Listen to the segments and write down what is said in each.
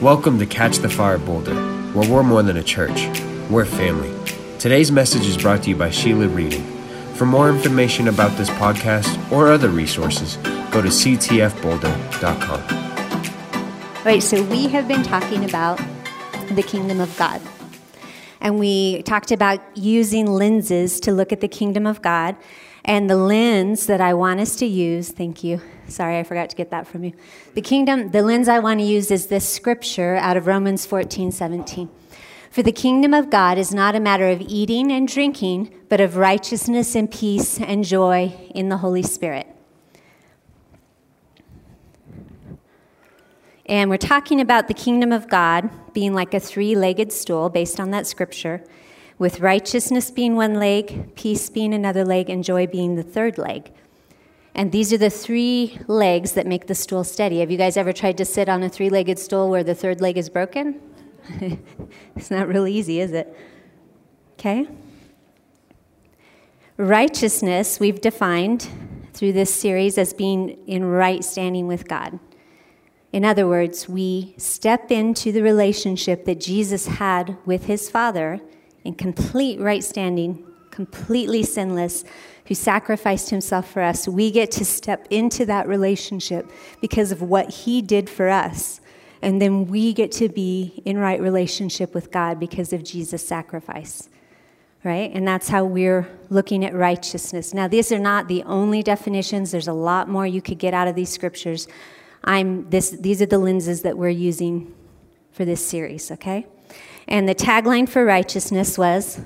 Welcome to Catch the Fire Boulder, where we're more than a church, we're family. Today's message is brought to you by Sheila Reading. For more information about this podcast or other resources, go to ctfboulder.com. All right, so we have been talking about the kingdom of God. And we talked about using lenses to look at the kingdom of God. And the lens that I want us to use, thank you. Sorry, I forgot to get that from you. The kingdom, the lens I want to use is this scripture out of Romans 14, 17. For the kingdom of God is not a matter of eating and drinking, but of righteousness and peace and joy in the Holy Spirit. And we're talking about the kingdom of God being like a three legged stool based on that scripture, with righteousness being one leg, peace being another leg, and joy being the third leg. And these are the three legs that make the stool steady. Have you guys ever tried to sit on a three legged stool where the third leg is broken? it's not really easy, is it? Okay? Righteousness, we've defined through this series as being in right standing with God. In other words, we step into the relationship that Jesus had with his Father in complete right standing, completely sinless, who sacrificed himself for us. We get to step into that relationship because of what he did for us. And then we get to be in right relationship with God because of Jesus' sacrifice. Right? And that's how we're looking at righteousness. Now, these are not the only definitions, there's a lot more you could get out of these scriptures. I'm this, these are the lenses that we're using for this series, okay? And the tagline for righteousness was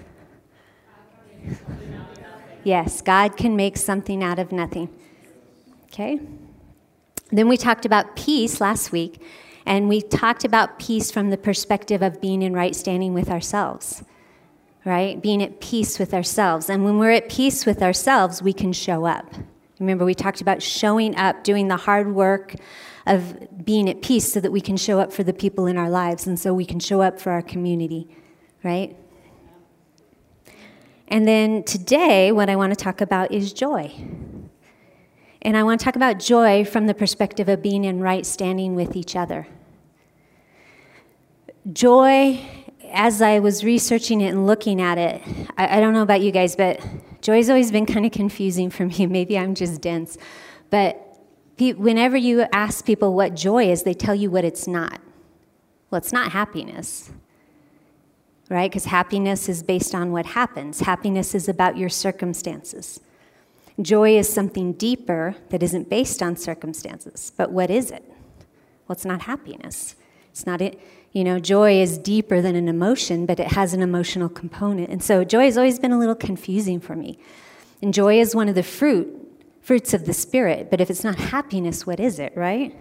Yes, God can make something out of nothing. Okay? Then we talked about peace last week, and we talked about peace from the perspective of being in right standing with ourselves, right? Being at peace with ourselves. And when we're at peace with ourselves, we can show up. Remember, we talked about showing up, doing the hard work of being at peace so that we can show up for the people in our lives and so we can show up for our community, right? And then today, what I want to talk about is joy. And I want to talk about joy from the perspective of being in right standing with each other. Joy, as I was researching it and looking at it, I, I don't know about you guys, but joy's always been kind of confusing for me. Maybe I'm just dense. But whenever you ask people what joy is, they tell you what it's not. Well, it's not happiness, right? Because happiness is based on what happens, happiness is about your circumstances. Joy is something deeper that isn't based on circumstances. But what is it? Well, it's not happiness. It's not it. You know, joy is deeper than an emotion, but it has an emotional component. And so joy has always been a little confusing for me. And joy is one of the fruit fruits of the Spirit. But if it's not happiness, what is it, right?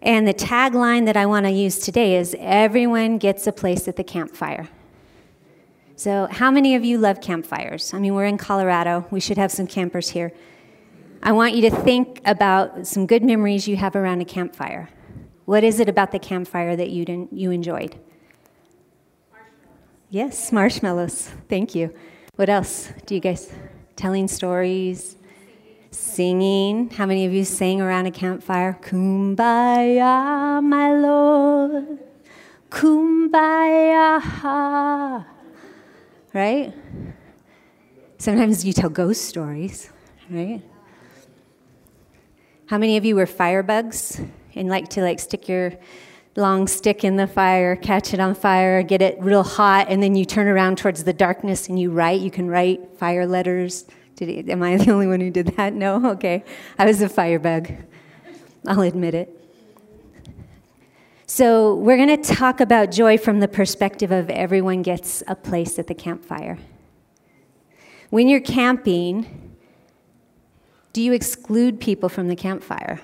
And the tagline that I want to use today is everyone gets a place at the campfire. So, how many of you love campfires? I mean, we're in Colorado, we should have some campers here. I want you to think about some good memories you have around a campfire. What is it about the campfire that you, didn't, you enjoyed? Marshmallows. Yes, marshmallows. Thank you. What else do you guys? telling stories, singing. How many of you sang around a campfire? Kumbaya, my Lord. Kumbaya. Right? Sometimes you tell ghost stories, right? How many of you were firebugs and like to like stick your long stick in the fire, catch it on fire, get it real hot, and then you turn around towards the darkness and you write. You can write fire letters. Did, am I the only one who did that? No? Okay. I was a firebug. I'll admit it. So, we're going to talk about joy from the perspective of everyone gets a place at the campfire. When you're camping, do you exclude people from the campfire?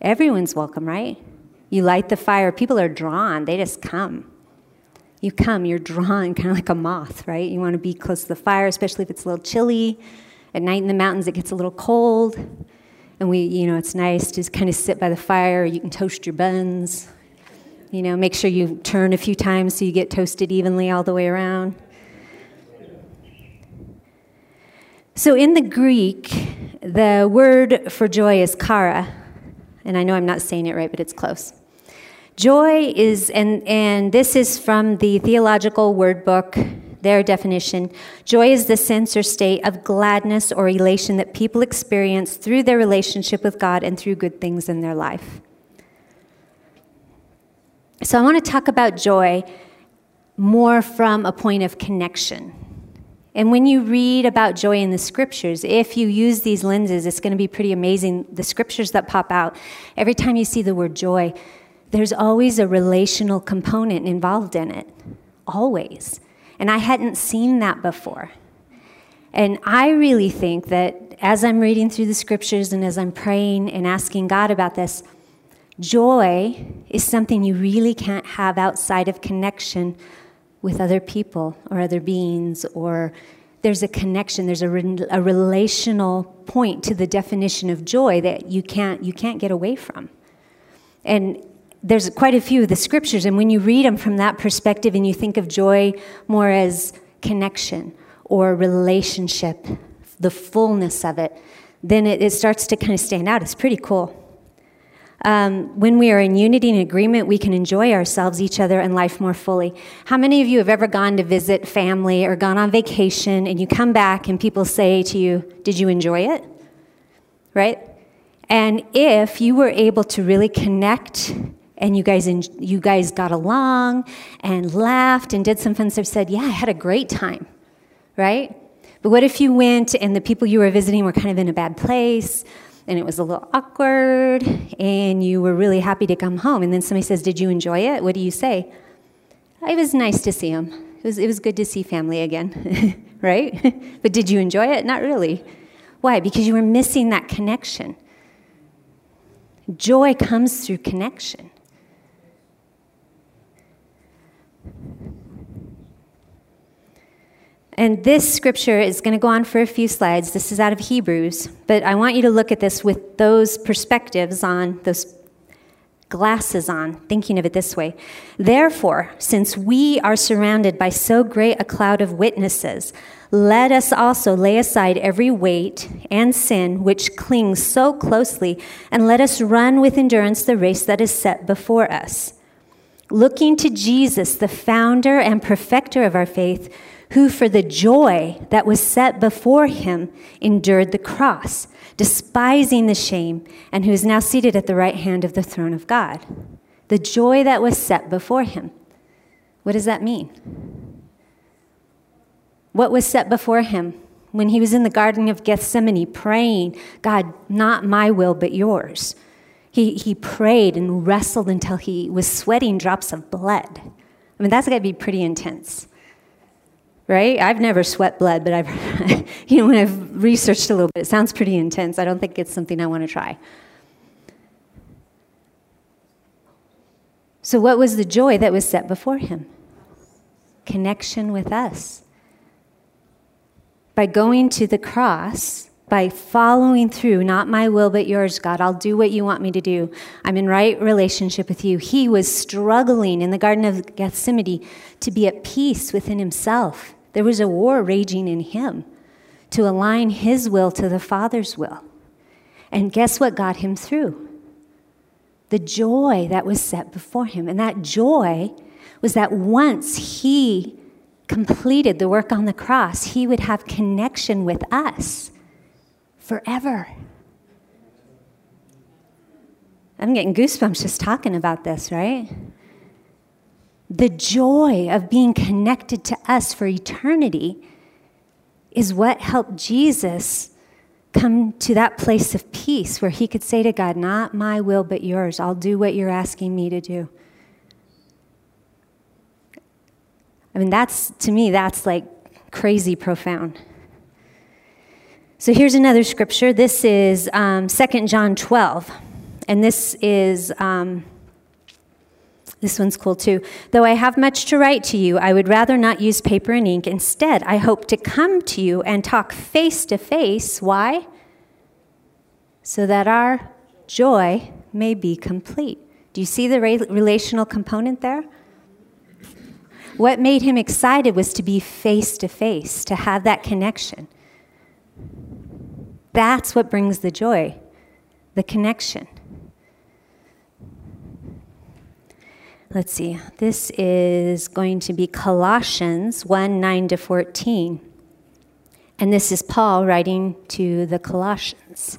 Everyone's welcome, right? You light the fire, people are drawn, they just come. You come, you're drawn kind of like a moth, right? You want to be close to the fire, especially if it's a little chilly. At night in the mountains, it gets a little cold. And we, you know, it's nice to just kind of sit by the fire. You can toast your buns. You know, make sure you turn a few times so you get toasted evenly all the way around. So in the Greek, The word for joy is chara, and I know I'm not saying it right, but it's close. Joy is, and, and this is from the Theological Word Book, their definition. Joy is the sense or state of gladness or elation that people experience through their relationship with God and through good things in their life. So I want to talk about joy more from a point of connection. And when you read about joy in the scriptures, if you use these lenses, it's going to be pretty amazing. The scriptures that pop out, every time you see the word joy, there's always a relational component involved in it. Always. And I hadn't seen that before. And I really think that as I'm reading through the scriptures and as I'm praying and asking God about this, Joy is something you really can't have outside of connection with other people or other beings, or there's a connection, there's a, re- a relational point to the definition of joy that you can't, you can't get away from. And there's quite a few of the scriptures, and when you read them from that perspective and you think of joy more as connection or relationship, the fullness of it, then it, it starts to kind of stand out. It's pretty cool. Um, when we are in unity and agreement, we can enjoy ourselves, each other, and life more fully. How many of you have ever gone to visit family or gone on vacation and you come back and people say to you, Did you enjoy it? Right? And if you were able to really connect and you guys, you guys got along and laughed and did some fun stuff, said, Yeah, I had a great time, right? But what if you went and the people you were visiting were kind of in a bad place? And it was a little awkward and you were really happy to come home. And then somebody says did you enjoy it? What do you say? It was nice to see him it was, it was good to see family again right? But did you enjoy it? Not really. Why? Because you were missing that connection. Joy comes through connection And this scripture is going to go on for a few slides. This is out of Hebrews, but I want you to look at this with those perspectives on, those glasses on, thinking of it this way. Therefore, since we are surrounded by so great a cloud of witnesses, let us also lay aside every weight and sin which clings so closely, and let us run with endurance the race that is set before us. Looking to Jesus, the founder and perfecter of our faith, who for the joy that was set before him endured the cross, despising the shame, and who is now seated at the right hand of the throne of God. The joy that was set before him. What does that mean? What was set before him when he was in the Garden of Gethsemane praying, God, not my will, but yours? He, he prayed and wrestled until he was sweating drops of blood. I mean, that's got to be pretty intense right? I've never sweat blood, but I've, you know, when I've researched a little bit, it sounds pretty intense. I don't think it's something I want to try. So, what was the joy that was set before him? Connection with us. By going to the cross, by following through, not my will but yours, God, I'll do what you want me to do. I'm in right relationship with you. He was struggling in the Garden of Gethsemane to be at peace within himself there was a war raging in him to align his will to the Father's will. And guess what got him through? The joy that was set before him. And that joy was that once he completed the work on the cross, he would have connection with us forever. I'm getting goosebumps just talking about this, right? the joy of being connected to us for eternity is what helped Jesus come to that place of peace where he could say to God, Not my will, but yours. I'll do what you're asking me to do. I mean, that's, to me, that's like crazy profound. So here's another scripture. This is um, 2 John 12. And this is. Um, this one's cool too. Though I have much to write to you, I would rather not use paper and ink. Instead, I hope to come to you and talk face to face. Why? So that our joy may be complete. Do you see the relational component there? What made him excited was to be face to face, to have that connection. That's what brings the joy, the connection. Let's see, this is going to be Colossians 1 9 to 14. And this is Paul writing to the Colossians.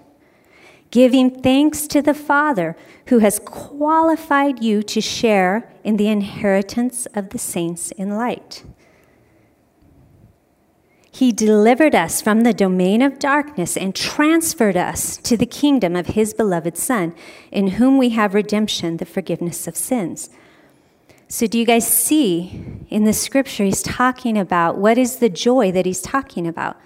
giving thanks to the Father who has qualified you to share in the inheritance of the saints in light. He delivered us from the domain of darkness and transferred us to the kingdom of His beloved Son, in whom we have redemption, the forgiveness of sins. So, do you guys see in the scripture, he's talking about what is the joy that he's talking about?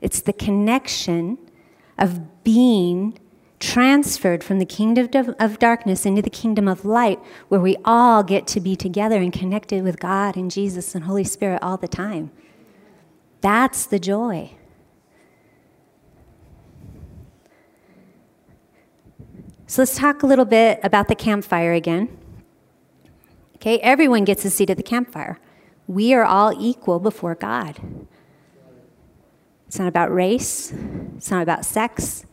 It's the connection of being transferred from the kingdom of darkness into the kingdom of light, where we all get to be together and connected with God and Jesus and Holy Spirit all the time. That's the joy. So let's talk a little bit about the campfire again. Okay, everyone gets a seat at the campfire. We are all equal before God. It's not about race. It's not about sex.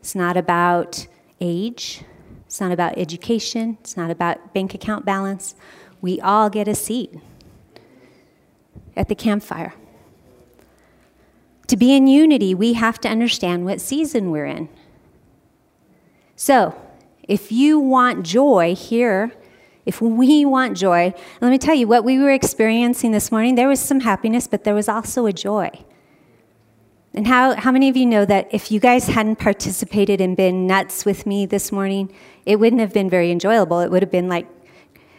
It's not about age. It's not about education. It's not about bank account balance. We all get a seat at the campfire. To be in unity, we have to understand what season we're in. So, if you want joy here, if we want joy, let me tell you what we were experiencing this morning. There was some happiness, but there was also a joy. And how, how many of you know that if you guys hadn't participated and been nuts with me this morning, it wouldn't have been very enjoyable. It would have been like,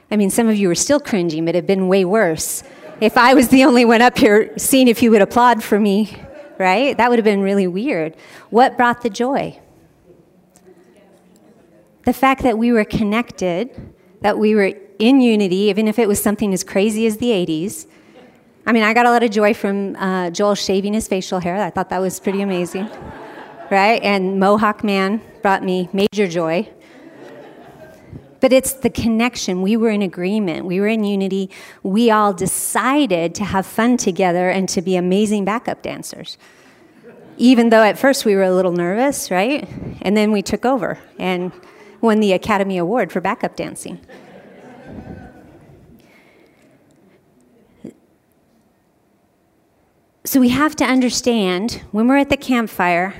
I mean, some of you were still cringing, but it would have been way worse. If I was the only one up here seeing if you would applaud for me, right? That would have been really weird. What brought the joy? The fact that we were connected, that we were in unity, even if it was something as crazy as the 80s, I mean, I got a lot of joy from uh, Joel shaving his facial hair. I thought that was pretty amazing, right? And Mohawk Man brought me major joy. But it's the connection. We were in agreement. We were in unity. We all decided to have fun together and to be amazing backup dancers. Even though at first we were a little nervous, right? And then we took over and won the Academy Award for backup dancing. So we have to understand when we're at the campfire,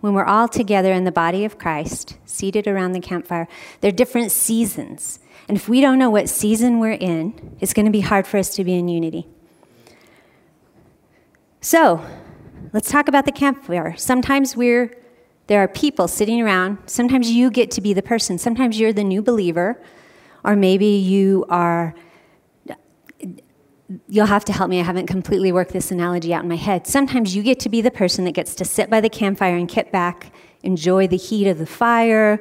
when we're all together in the body of Christ, seated around the campfire, there are different seasons. And if we don't know what season we're in, it's going to be hard for us to be in unity. So, let's talk about the campfire. Sometimes we're there are people sitting around. Sometimes you get to be the person. Sometimes you're the new believer, or maybe you are you'll have to help me. I haven't completely worked this analogy out in my head. Sometimes you get to be the person that gets to sit by the campfire and kick back, enjoy the heat of the fire.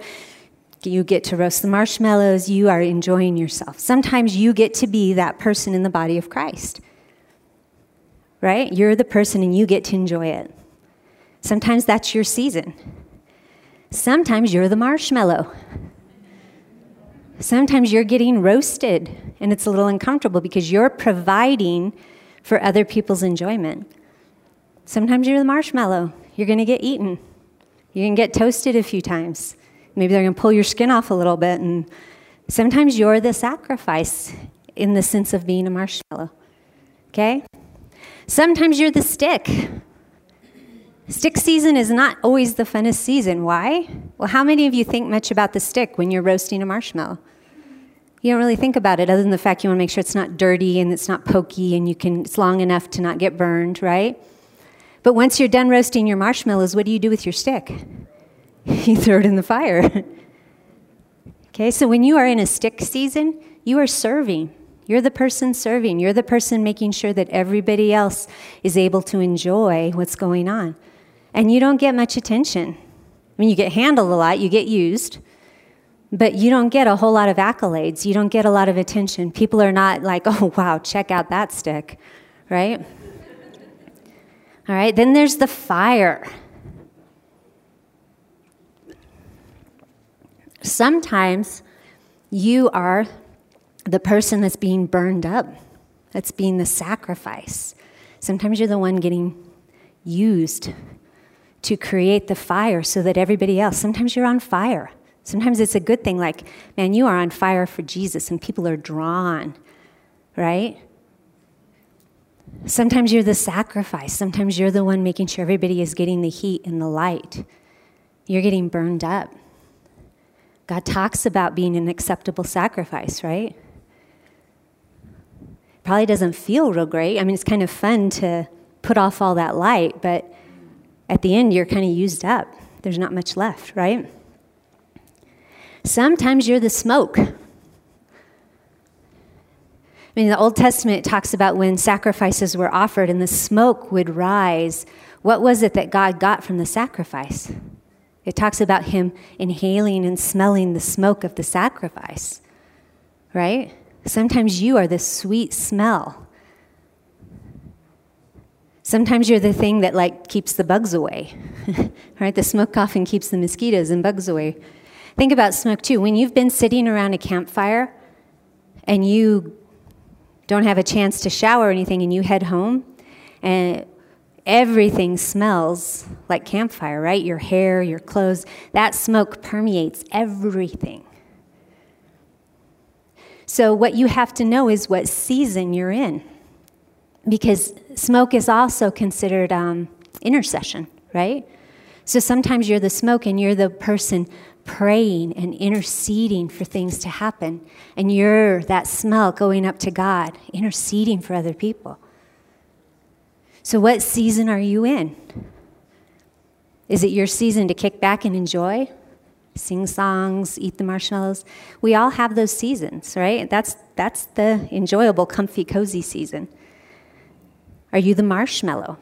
You get to roast the marshmallows. You are enjoying yourself. Sometimes you get to be that person in the body of Christ. Right? You're the person and you get to enjoy it. Sometimes that's your season. Sometimes you're the marshmallow. Sometimes you're getting roasted and it's a little uncomfortable because you're providing for other people's enjoyment. Sometimes you're the marshmallow. You're going to get eaten. You can get toasted a few times. Maybe they're going to pull your skin off a little bit. And sometimes you're the sacrifice in the sense of being a marshmallow. Okay? Sometimes you're the stick. Stick season is not always the funnest season. Why? Well, how many of you think much about the stick when you're roasting a marshmallow? You don't really think about it other than the fact you want to make sure it's not dirty and it's not pokey and you can it's long enough to not get burned, right? But once you're done roasting your marshmallows, what do you do with your stick? you throw it in the fire. okay, so when you are in a stick season, you are serving. You're the person serving. You're the person making sure that everybody else is able to enjoy what's going on. And you don't get much attention. I mean, you get handled a lot, you get used, but you don't get a whole lot of accolades. You don't get a lot of attention. People are not like, oh, wow, check out that stick, right? All right, then there's the fire. Sometimes you are the person that's being burned up, that's being the sacrifice. Sometimes you're the one getting used to create the fire so that everybody else, sometimes you're on fire. Sometimes it's a good thing, like, man, you are on fire for Jesus and people are drawn, right? Sometimes you're the sacrifice. Sometimes you're the one making sure everybody is getting the heat and the light. You're getting burned up. God talks about being an acceptable sacrifice, right? Probably doesn't feel real great. I mean, it's kind of fun to put off all that light, but at the end, you're kind of used up. There's not much left, right? Sometimes you're the smoke. I mean, the Old Testament talks about when sacrifices were offered and the smoke would rise. What was it that God got from the sacrifice? It talks about him inhaling and smelling the smoke of the sacrifice, right? Sometimes you are the sweet smell. Sometimes you're the thing that like keeps the bugs away, right? The smoke often keeps the mosquitoes and bugs away. Think about smoke too. When you've been sitting around a campfire and you don't have a chance to shower or anything and you head home and everything smells like campfire, right? Your hair, your clothes, that smoke permeates everything. So, what you have to know is what season you're in. Because smoke is also considered um, intercession, right? So sometimes you're the smoke and you're the person praying and interceding for things to happen. And you're that smell going up to God, interceding for other people. So, what season are you in? Is it your season to kick back and enjoy? Sing songs, eat the marshmallows. We all have those seasons, right? That's, that's the enjoyable, comfy, cozy season. Are you the marshmallow?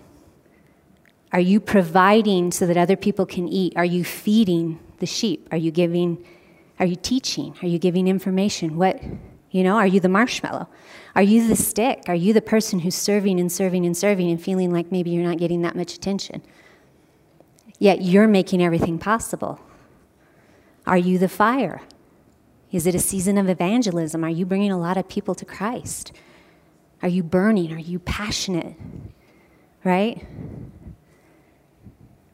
Are you providing so that other people can eat? Are you feeding the sheep? Are you giving, are you teaching? Are you giving information? What, you know, are you the marshmallow? Are you the stick? Are you the person who's serving and serving and serving and feeling like maybe you're not getting that much attention? Yet you're making everything possible. Are you the fire? Is it a season of evangelism? Are you bringing a lot of people to Christ? Are you burning? Are you passionate? Right?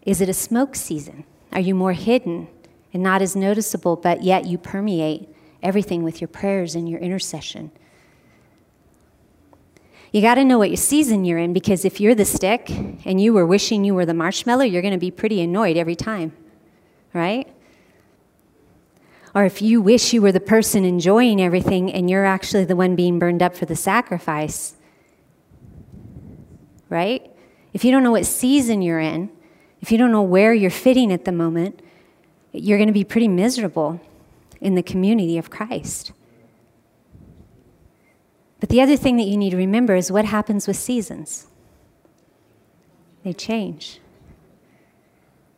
Is it a smoke season? Are you more hidden and not as noticeable, but yet you permeate everything with your prayers and your intercession? You got to know what your season you're in because if you're the stick and you were wishing you were the marshmallow, you're going to be pretty annoyed every time, right? Or if you wish you were the person enjoying everything and you're actually the one being burned up for the sacrifice, right? If you don't know what season you're in, if you don't know where you're fitting at the moment, you're going to be pretty miserable in the community of Christ. But the other thing that you need to remember is what happens with seasons. They change.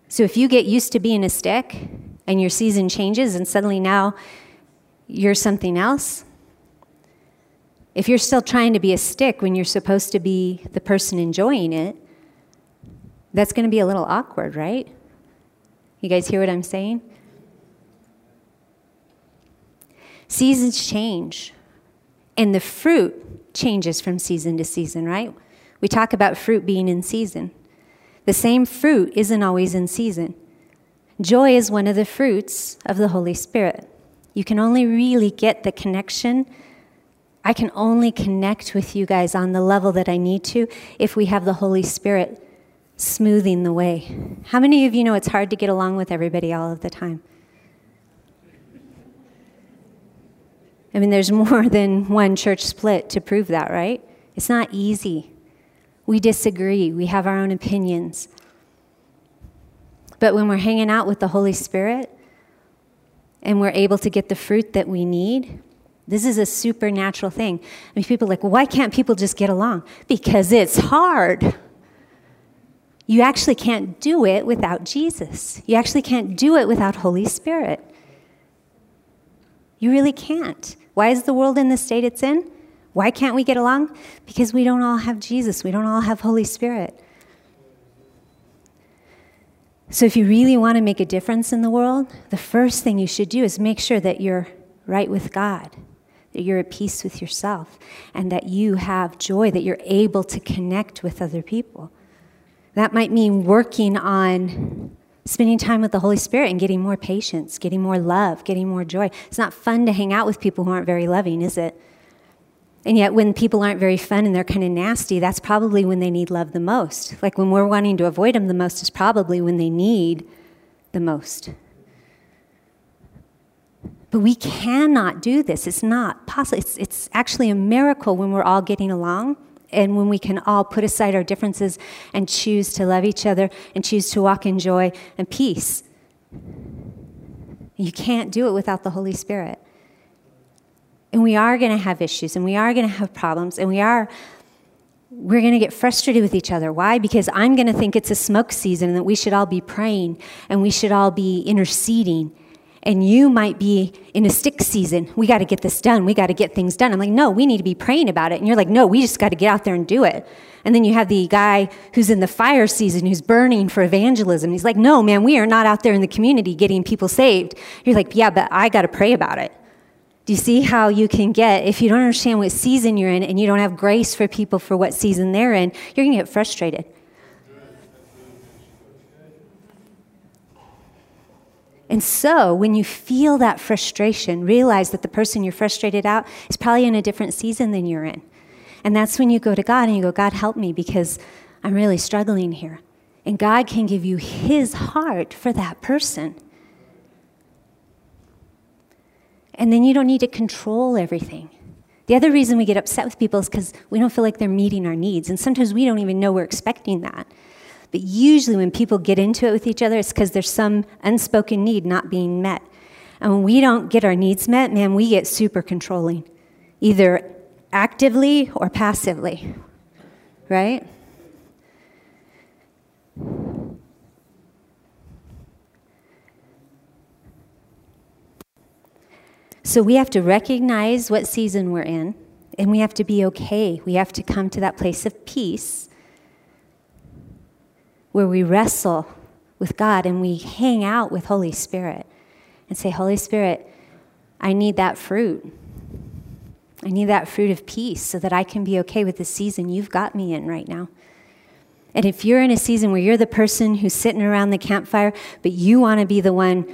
So if you get used to being a stick and your season changes and suddenly now you're something else, if you're still trying to be a stick when you're supposed to be the person enjoying it, that's going to be a little awkward, right? You guys hear what I'm saying? Seasons change, and the fruit changes from season to season, right? We talk about fruit being in season. The same fruit isn't always in season. Joy is one of the fruits of the Holy Spirit. You can only really get the connection. I can only connect with you guys on the level that I need to if we have the Holy Spirit smoothing the way. How many of you know it's hard to get along with everybody all of the time? I mean, there's more than one church split to prove that, right? It's not easy. We disagree, we have our own opinions. But when we're hanging out with the Holy Spirit and we're able to get the fruit that we need, This is a supernatural thing. I mean, people are like, why can't people just get along? Because it's hard. You actually can't do it without Jesus. You actually can't do it without Holy Spirit. You really can't. Why is the world in the state it's in? Why can't we get along? Because we don't all have Jesus. We don't all have Holy Spirit. So, if you really want to make a difference in the world, the first thing you should do is make sure that you're right with God, that you're at peace with yourself, and that you have joy, that you're able to connect with other people. That might mean working on spending time with the Holy Spirit and getting more patience, getting more love, getting more joy. It's not fun to hang out with people who aren't very loving, is it? And yet, when people aren't very fun and they're kind of nasty, that's probably when they need love the most. Like when we're wanting to avoid them the most, is probably when they need the most. But we cannot do this. It's not possible. It's, it's actually a miracle when we're all getting along and when we can all put aside our differences and choose to love each other and choose to walk in joy and peace. You can't do it without the Holy Spirit. And we are going to have issues and we are going to have problems and we are we're going to get frustrated with each other. Why? Because I'm going to think it's a smoke season and that we should all be praying and we should all be interceding. And you might be in a stick season. We got to get this done. We got to get things done. I'm like, no, we need to be praying about it. And you're like, no, we just got to get out there and do it. And then you have the guy who's in the fire season who's burning for evangelism. He's like, no, man, we are not out there in the community getting people saved. You're like, yeah, but I got to pray about it. Do you see how you can get, if you don't understand what season you're in and you don't have grace for people for what season they're in, you're going to get frustrated. And so, when you feel that frustration, realize that the person you're frustrated out is probably in a different season than you're in. And that's when you go to God and you go, God, help me because I'm really struggling here. And God can give you His heart for that person. And then you don't need to control everything. The other reason we get upset with people is because we don't feel like they're meeting our needs. And sometimes we don't even know we're expecting that. But usually, when people get into it with each other, it's because there's some unspoken need not being met. And when we don't get our needs met, man, we get super controlling, either actively or passively, right? So we have to recognize what season we're in, and we have to be okay. We have to come to that place of peace where we wrestle with God and we hang out with Holy Spirit and say, Holy Spirit, I need that fruit. I need that fruit of peace so that I can be okay with the season you've got me in right now. And if you're in a season where you're the person who's sitting around the campfire, but you want to be the one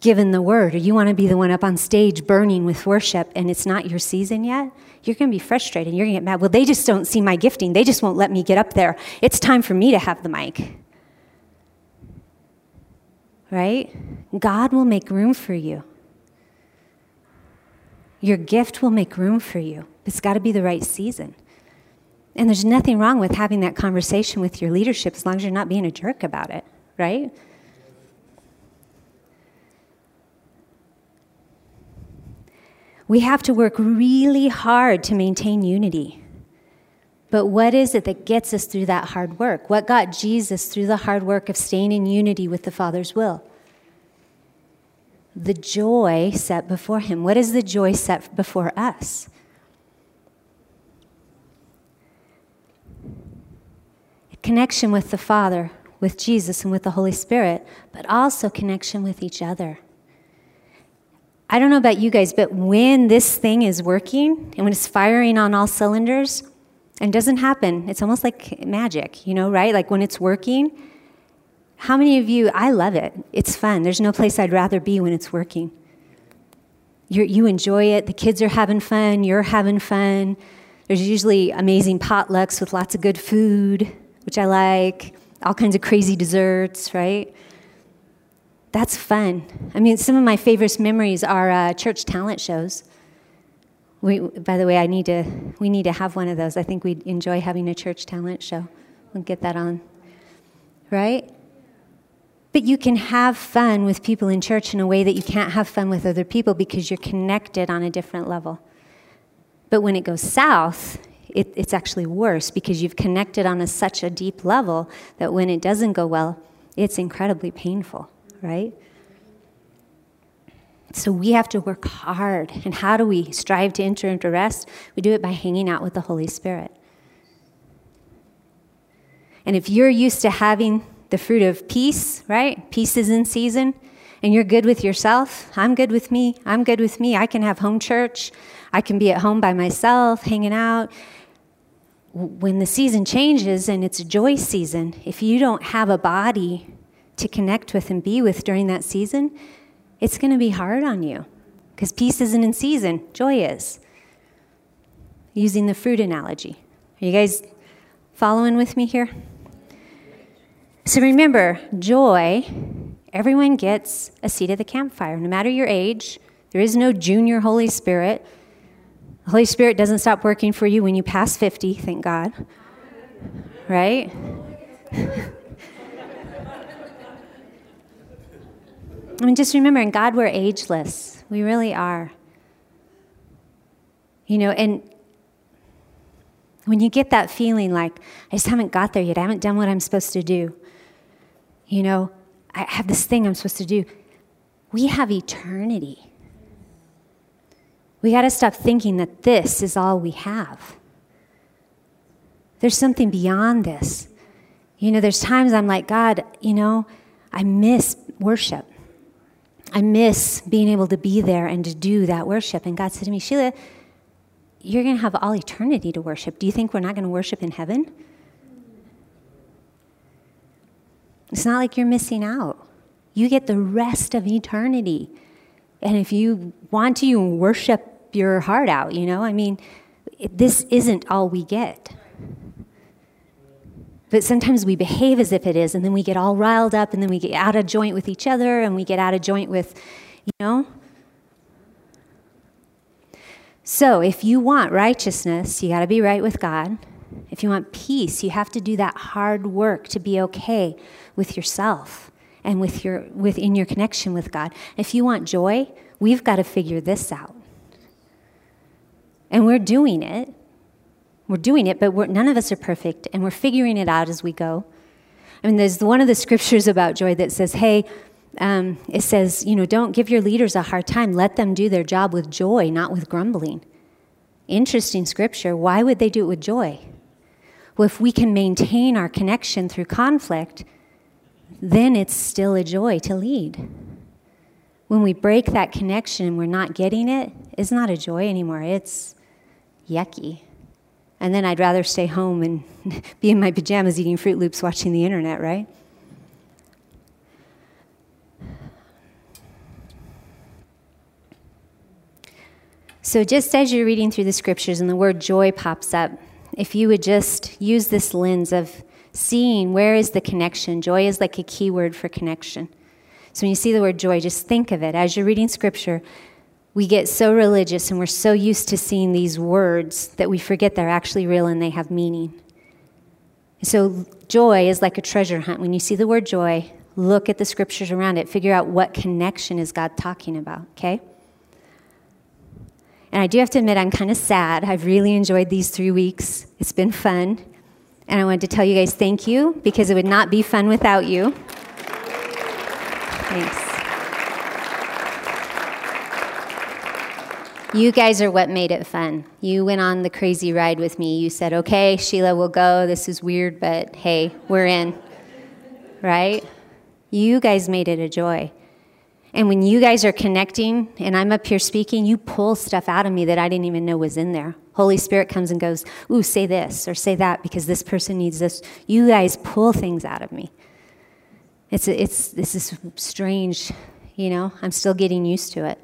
given the word, or you want to be the one up on stage burning with worship and it's not your season yet, you're going to be frustrated. You're going to get mad. Well, they just don't see my gifting. They just won't let me get up there. It's time for me to have the mic. Right? God will make room for you. Your gift will make room for you. It's got to be the right season. And there's nothing wrong with having that conversation with your leadership as long as you're not being a jerk about it, right? We have to work really hard to maintain unity. But what is it that gets us through that hard work? What got Jesus through the hard work of staying in unity with the Father's will? The joy set before him. What is the joy set before us? Connection with the Father, with Jesus, and with the Holy Spirit, but also connection with each other. I don't know about you guys, but when this thing is working and when it's firing on all cylinders, and doesn't happen, it's almost like magic, you know, right? Like when it's working. How many of you, I love it. It's fun. There's no place I'd rather be when it's working. you you enjoy it. The kids are having fun. You're having fun. There's usually amazing potlucks with lots of good food, which I like, all kinds of crazy desserts, right? That's fun. I mean, some of my favorite memories are uh, church talent shows. We, by the way, I need to, we need to have one of those. I think we'd enjoy having a church talent show. We'll get that on. Right? But you can have fun with people in church in a way that you can't have fun with other people because you're connected on a different level. But when it goes south, it, it's actually worse because you've connected on a, such a deep level that when it doesn't go well, it's incredibly painful, right? So we have to work hard. And how do we strive to enter into rest? We do it by hanging out with the Holy Spirit. And if you're used to having the fruit of peace, right? Peace is in season, and you're good with yourself. I'm good with me. I'm good with me. I can have home church. I can be at home by myself, hanging out. When the season changes and it's a joy season, if you don't have a body to connect with and be with during that season, it's going to be hard on you because peace isn't in season, joy is. Using the fruit analogy. Are you guys following with me here? So remember, joy, everyone gets a seat at the campfire, no matter your age. There is no junior Holy Spirit. The Holy Spirit doesn't stop working for you when you pass 50, thank God. Right? I mean, just remember, in God, we're ageless. We really are. You know, and when you get that feeling like, I just haven't got there yet, I haven't done what I'm supposed to do, you know, I have this thing I'm supposed to do. We have eternity. We got to stop thinking that this is all we have. There's something beyond this. You know, there's times I'm like, God, you know, I miss worship. I miss being able to be there and to do that worship. And God said to me, Sheila, you're going to have all eternity to worship. Do you think we're not going to worship in heaven? It's not like you're missing out. You get the rest of eternity. And if you want to, you worship your heart out, you know? I mean, this isn't all we get. But sometimes we behave as if it is, and then we get all riled up, and then we get out of joint with each other, and we get out of joint with, you know? So if you want righteousness, you got to be right with God. If you want peace, you have to do that hard work to be okay with yourself and with your within your connection with God. If you want joy, we've got to figure this out. And we're doing it. We're doing it, but none of us are perfect, and we're figuring it out as we go. I mean, there's one of the scriptures about joy that says, hey, um, it says, you know, don't give your leaders a hard time. Let them do their job with joy, not with grumbling. Interesting scripture. Why would they do it with joy? Well, if we can maintain our connection through conflict, then it's still a joy to lead. When we break that connection and we're not getting it, it's not a joy anymore. It's yucky. And then I'd rather stay home and be in my pajamas eating Froot Loops watching the internet, right? So, just as you're reading through the scriptures and the word joy pops up, if you would just use this lens of seeing where is the connection, joy is like a key word for connection. So, when you see the word joy, just think of it. As you're reading scripture, we get so religious and we're so used to seeing these words that we forget they're actually real and they have meaning. So, joy is like a treasure hunt. When you see the word joy, look at the scriptures around it, figure out what connection is God talking about, okay? And I do have to admit, I'm kind of sad. I've really enjoyed these three weeks. It's been fun. And I wanted to tell you guys thank you because it would not be fun without you. Thanks. You guys are what made it fun. You went on the crazy ride with me. You said, okay, Sheila, we'll go. This is weird, but hey, we're in. Right? You guys made it a joy. And when you guys are connecting and I'm up here speaking, you pull stuff out of me that I didn't even know was in there. Holy Spirit comes and goes, Ooh, say this or say that because this person needs this. You guys pull things out of me. It's, it's this is strange, you know, I'm still getting used to it.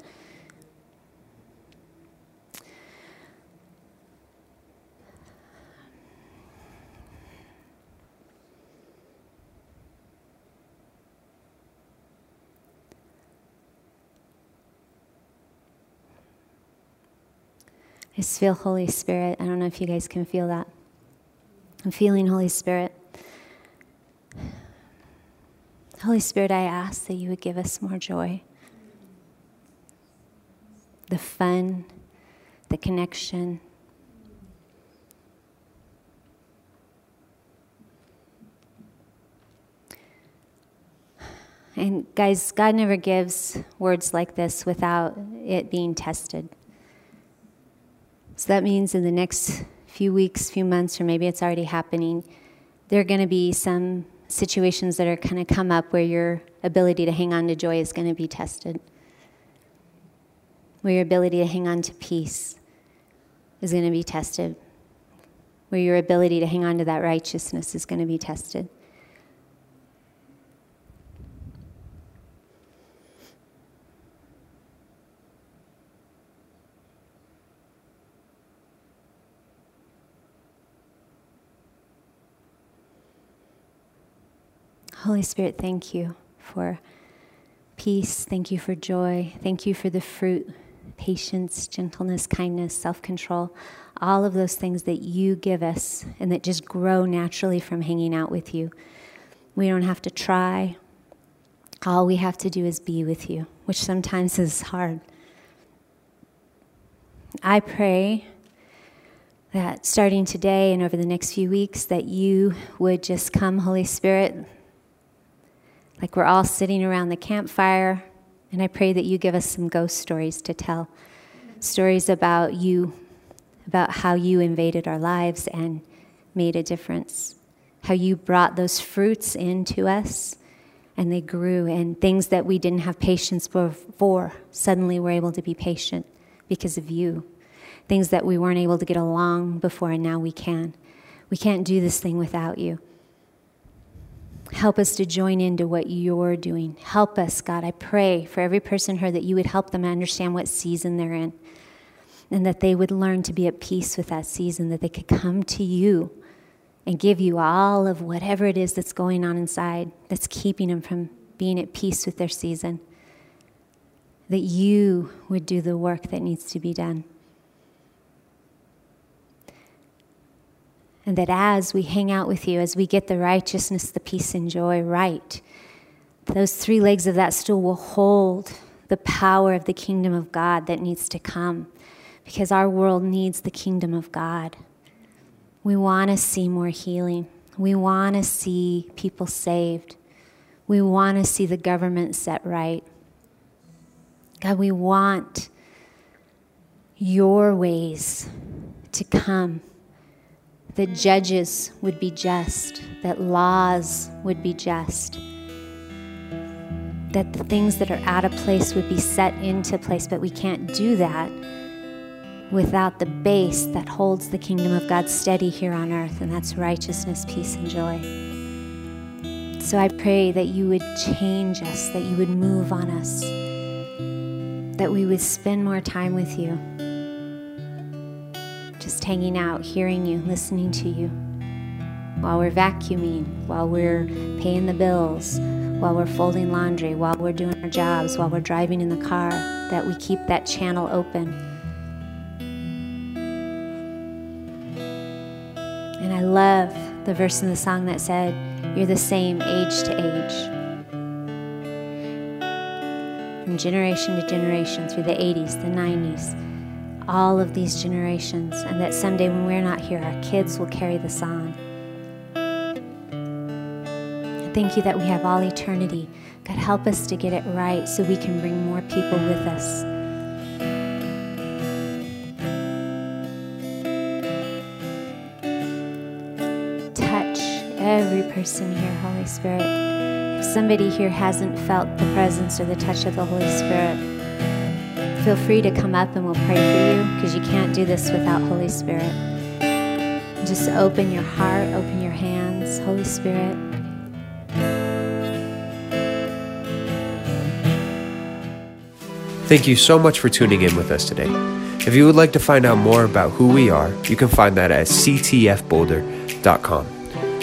I just feel Holy Spirit. I don't know if you guys can feel that. I'm feeling Holy Spirit. Holy Spirit, I ask that you would give us more joy. The fun, the connection. And guys, God never gives words like this without it being tested. So that means in the next few weeks, few months, or maybe it's already happening, there are going to be some situations that are going to come up where your ability to hang on to joy is going to be tested, where your ability to hang on to peace is going to be tested, where your ability to hang on to that righteousness is going to be tested. Holy Spirit, thank you for peace. Thank you for joy. Thank you for the fruit patience, gentleness, kindness, self control, all of those things that you give us and that just grow naturally from hanging out with you. We don't have to try. All we have to do is be with you, which sometimes is hard. I pray that starting today and over the next few weeks that you would just come holy spirit like we're all sitting around the campfire, and I pray that you give us some ghost stories to tell stories about you, about how you invaded our lives and made a difference, how you brought those fruits into us and they grew, and things that we didn't have patience for, suddenly we're able to be patient because of you. Things that we weren't able to get along before, and now we can. We can't do this thing without you. Help us to join into what you're doing. Help us, God. I pray for every person here that you would help them understand what season they're in and that they would learn to be at peace with that season, that they could come to you and give you all of whatever it is that's going on inside that's keeping them from being at peace with their season. That you would do the work that needs to be done. And that as we hang out with you, as we get the righteousness, the peace, and joy right, those three legs of that stool will hold the power of the kingdom of God that needs to come because our world needs the kingdom of God. We want to see more healing. We want to see people saved. We want to see the government set right. God, we want your ways to come that judges would be just, that laws would be just, that the things that are out of place would be set into place, but we can't do that without the base that holds the kingdom of God steady here on earth, and that's righteousness, peace, and joy. So I pray that you would change us, that you would move on us, that we would spend more time with you hanging out, hearing you, listening to you. While we're vacuuming, while we're paying the bills, while we're folding laundry, while we're doing our jobs, while we're driving in the car, that we keep that channel open. And I love the verse in the song that said, You're the same age to age. From generation to generation, through the 80s, the 90s, all of these generations, and that someday when we're not here, our kids will carry this on. Thank you that we have all eternity. God, help us to get it right so we can bring more people with us. Touch every person here, Holy Spirit. If somebody here hasn't felt the presence or the touch of the Holy Spirit, feel free to come up and we'll pray for you because you can't do this without Holy Spirit. Just open your heart, open your hands, Holy Spirit. Thank you so much for tuning in with us today. If you would like to find out more about who we are, you can find that at ctfboulder.com.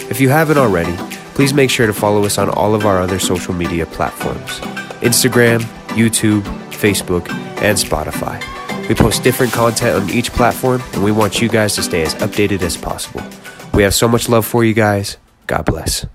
If you haven't already, please make sure to follow us on all of our other social media platforms Instagram, YouTube, Facebook, and Spotify. We post different content on each platform, and we want you guys to stay as updated as possible. We have so much love for you guys. God bless.